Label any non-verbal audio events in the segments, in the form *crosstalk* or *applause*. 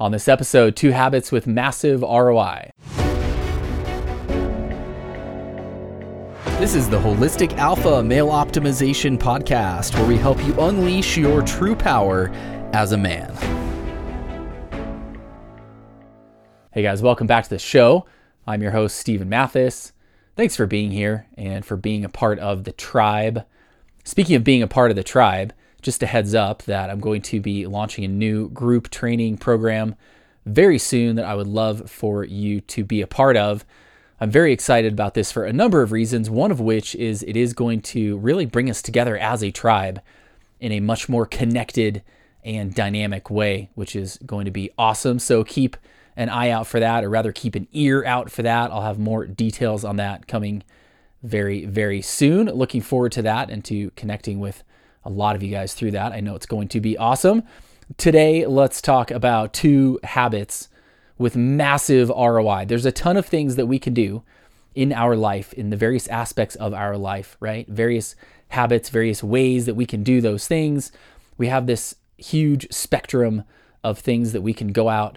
On this episode, two habits with massive ROI. This is the Holistic Alpha Male Optimization Podcast, where we help you unleash your true power as a man. Hey guys, welcome back to the show. I'm your host, Stephen Mathis. Thanks for being here and for being a part of the tribe. Speaking of being a part of the tribe, just a heads up that I'm going to be launching a new group training program very soon that I would love for you to be a part of. I'm very excited about this for a number of reasons, one of which is it is going to really bring us together as a tribe in a much more connected and dynamic way, which is going to be awesome. So keep an eye out for that, or rather, keep an ear out for that. I'll have more details on that coming very, very soon. Looking forward to that and to connecting with a lot of you guys through that. I know it's going to be awesome. Today, let's talk about two habits with massive ROI. There's a ton of things that we can do in our life, in the various aspects of our life, right? Various habits, various ways that we can do those things. We have this huge spectrum of things that we can go out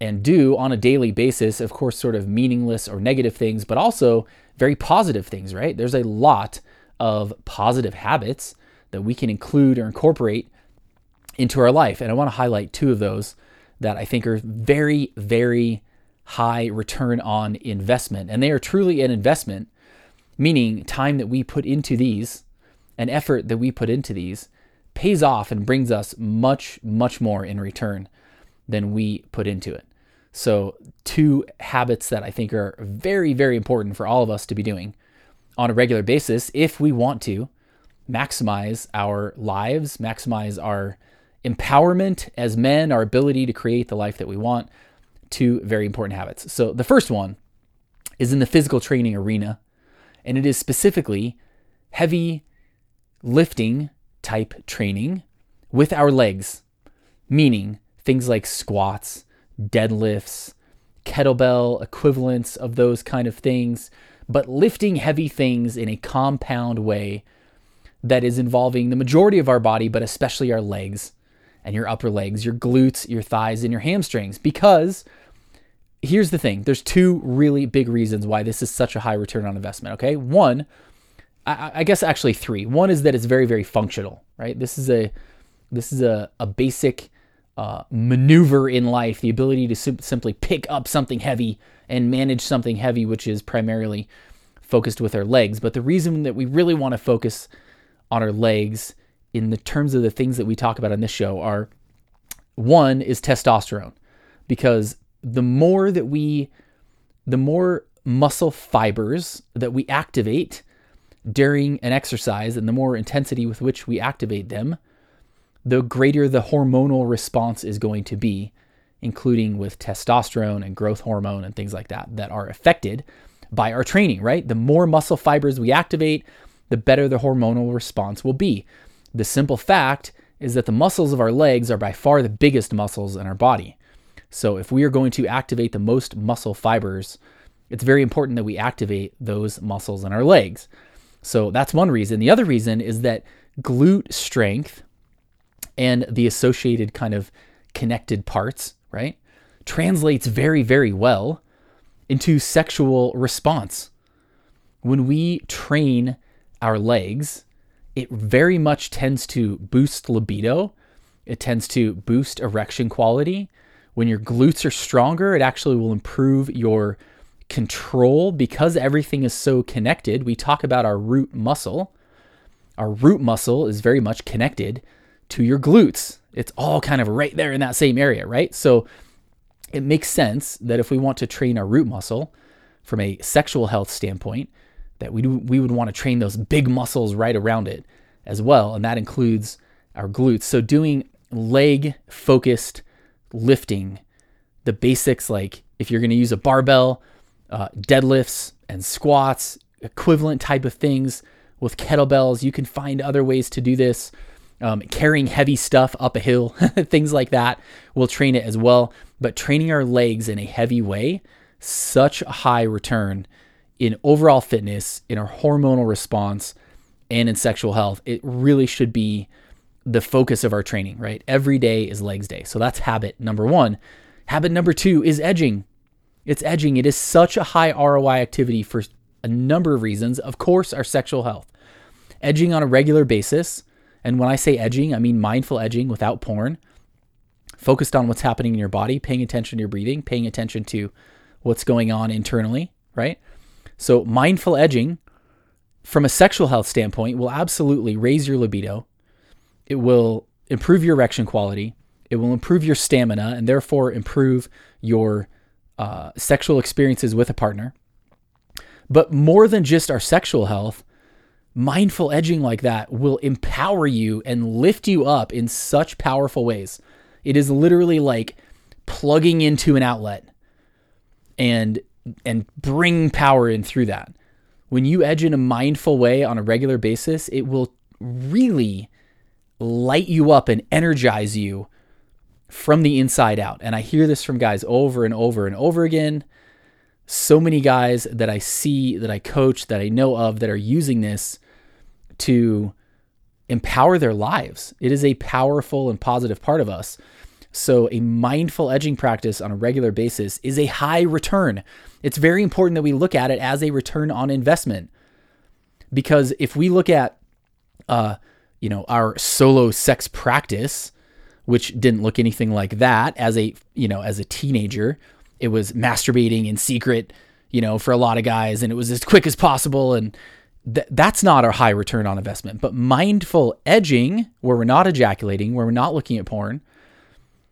and do on a daily basis. Of course, sort of meaningless or negative things, but also very positive things, right? There's a lot of positive habits that we can include or incorporate into our life. And I want to highlight two of those that I think are very, very high return on investment. And they are truly an investment, meaning time that we put into these, and effort that we put into these, pays off and brings us much, much more in return than we put into it. So, two habits that I think are very, very important for all of us to be doing on a regular basis if we want to maximize our lives, maximize our empowerment as men, our ability to create the life that we want. Two very important habits. So, the first one is in the physical training arena, and it is specifically heavy lifting type training with our legs, meaning things like squats, deadlifts, kettlebell equivalents of those kind of things, but lifting heavy things in a compound way that is involving the majority of our body, but especially our legs and your upper legs, your glutes, your thighs, and your hamstrings. Because here's the thing there's two really big reasons why this is such a high return on investment. Okay. One, I, guess actually three. One is that it's very, very functional, right? This is a this is a, a basic uh, maneuver in life, the ability to sim- simply pick up something heavy and manage something heavy, which is primarily focused with our legs. But the reason that we really want to focus on our legs in the terms of the things that we talk about on this show are one is testosterone because the more that we the more muscle fibers that we activate during an exercise and the more intensity with which we activate them the greater the hormonal response is going to be including with testosterone and growth hormone and things like that that are affected by our training right? The more muscle fibers we activate the better the hormonal response will be. The simple fact is that the muscles of our legs are by far the biggest muscles in our body. So, if we are going to activate the most muscle fibers, it's very important that we activate those muscles in our legs. So, that's one reason. The other reason is that glute strength and the associated kind of connected parts, right, translates very, very well into sexual response. When we train our legs, it very much tends to boost libido. It tends to boost erection quality. When your glutes are stronger, it actually will improve your control because everything is so connected. We talk about our root muscle. Our root muscle is very much connected to your glutes. It's all kind of right there in that same area, right? So it makes sense that if we want to train our root muscle from a sexual health standpoint, that we, do, we would want to train those big muscles right around it as well. And that includes our glutes. So doing leg focused lifting, the basics like if you're going to use a barbell, uh, deadlifts and squats, equivalent type of things with kettlebells. You can find other ways to do this. Um, carrying heavy stuff up a hill, *laughs* things like that, will train it as well. But training our legs in a heavy way, such a high return in overall fitness, in our hormonal response, and in sexual health, it really should be the focus of our training, right? Every day is legs day. So that's habit number one. Habit number two is edging. It's edging. It is such a high ROI activity for a number of reasons. Of course, our sexual health. Edging on a regular basis. And when I say edging, I mean mindful edging without porn, focused on what's happening in your body, paying attention to your breathing, paying attention to what's going on internally, right? So, mindful edging from a sexual health standpoint will absolutely raise your libido. It will improve your erection quality. It will improve your stamina and therefore improve your uh, sexual experiences with a partner. But more than just our sexual health, mindful edging like that will empower you and lift you up in such powerful ways. It is literally like plugging into an outlet and and bring power in through that. When you edge in a mindful way on a regular basis, it will really light you up and energize you from the inside out. And I hear this from guys over and over and over again. So many guys that I see, that I coach, that I know of that are using this to empower their lives. It is a powerful and positive part of us. So, a mindful edging practice on a regular basis is a high return. It's very important that we look at it as a return on investment. Because if we look at, uh, you know, our solo sex practice, which didn't look anything like that as a, you know, as a teenager, it was masturbating in secret, you know, for a lot of guys, and it was as quick as possible. And th- that's not our high return on investment. But mindful edging, where we're not ejaculating, where we're not looking at porn,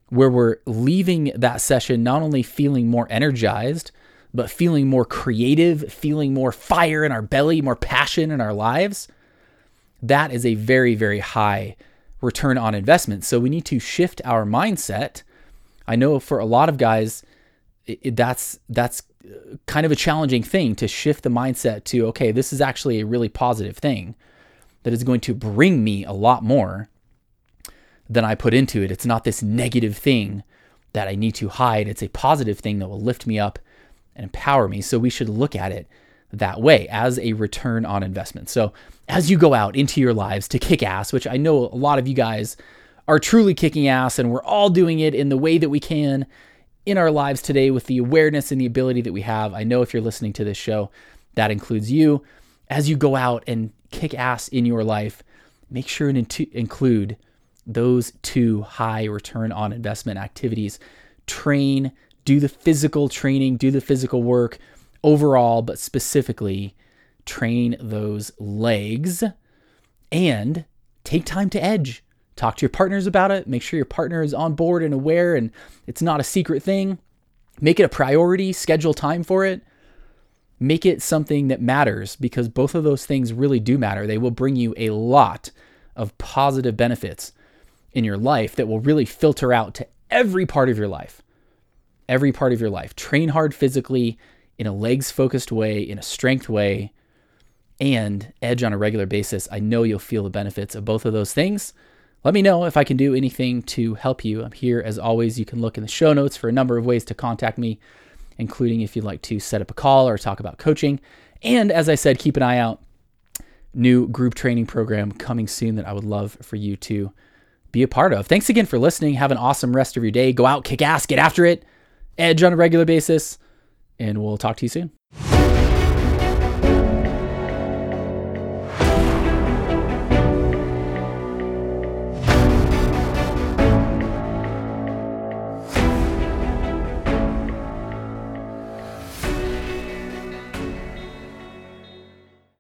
where we're leaving that session not only feeling more energized, but feeling more creative, feeling more fire in our belly, more passion in our lives, that is a very, very high return on investment. So we need to shift our mindset. I know for a lot of guys, it, that's that's uh, kind of a challenging thing to shift the mindset to okay, this is actually a really positive thing that is going to bring me a lot more than I put into it. It's not this negative thing that I need to hide. It's a positive thing that will lift me up and empower me. So we should look at it that way as a return on investment. So as you go out into your lives to kick ass, which I know a lot of you guys are truly kicking ass and we're all doing it in the way that we can in our lives today with the awareness and the ability that we have. I know if you're listening to this show, that includes you. As you go out and kick ass in your life, make sure and include those two high return on investment activities. Train, do the physical training, do the physical work overall, but specifically train those legs and take time to edge. Talk to your partners about it. Make sure your partner is on board and aware and it's not a secret thing. Make it a priority, schedule time for it. Make it something that matters because both of those things really do matter. They will bring you a lot of positive benefits in your life that will really filter out to every part of your life. Every part of your life. Train hard physically in a legs focused way, in a strength way, and edge on a regular basis. I know you'll feel the benefits of both of those things. Let me know if I can do anything to help you. I'm here as always. You can look in the show notes for a number of ways to contact me, including if you'd like to set up a call or talk about coaching. And as I said, keep an eye out. New group training program coming soon that I would love for you to be a part of. Thanks again for listening. Have an awesome rest of your day. Go out, kick ass, get after it, edge on a regular basis, and we'll talk to you soon.